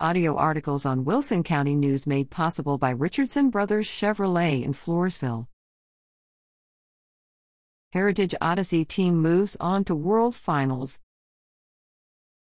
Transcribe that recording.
Audio articles on Wilson County News made possible by Richardson Brothers Chevrolet in Floresville. Heritage Odyssey team moves on to World Finals.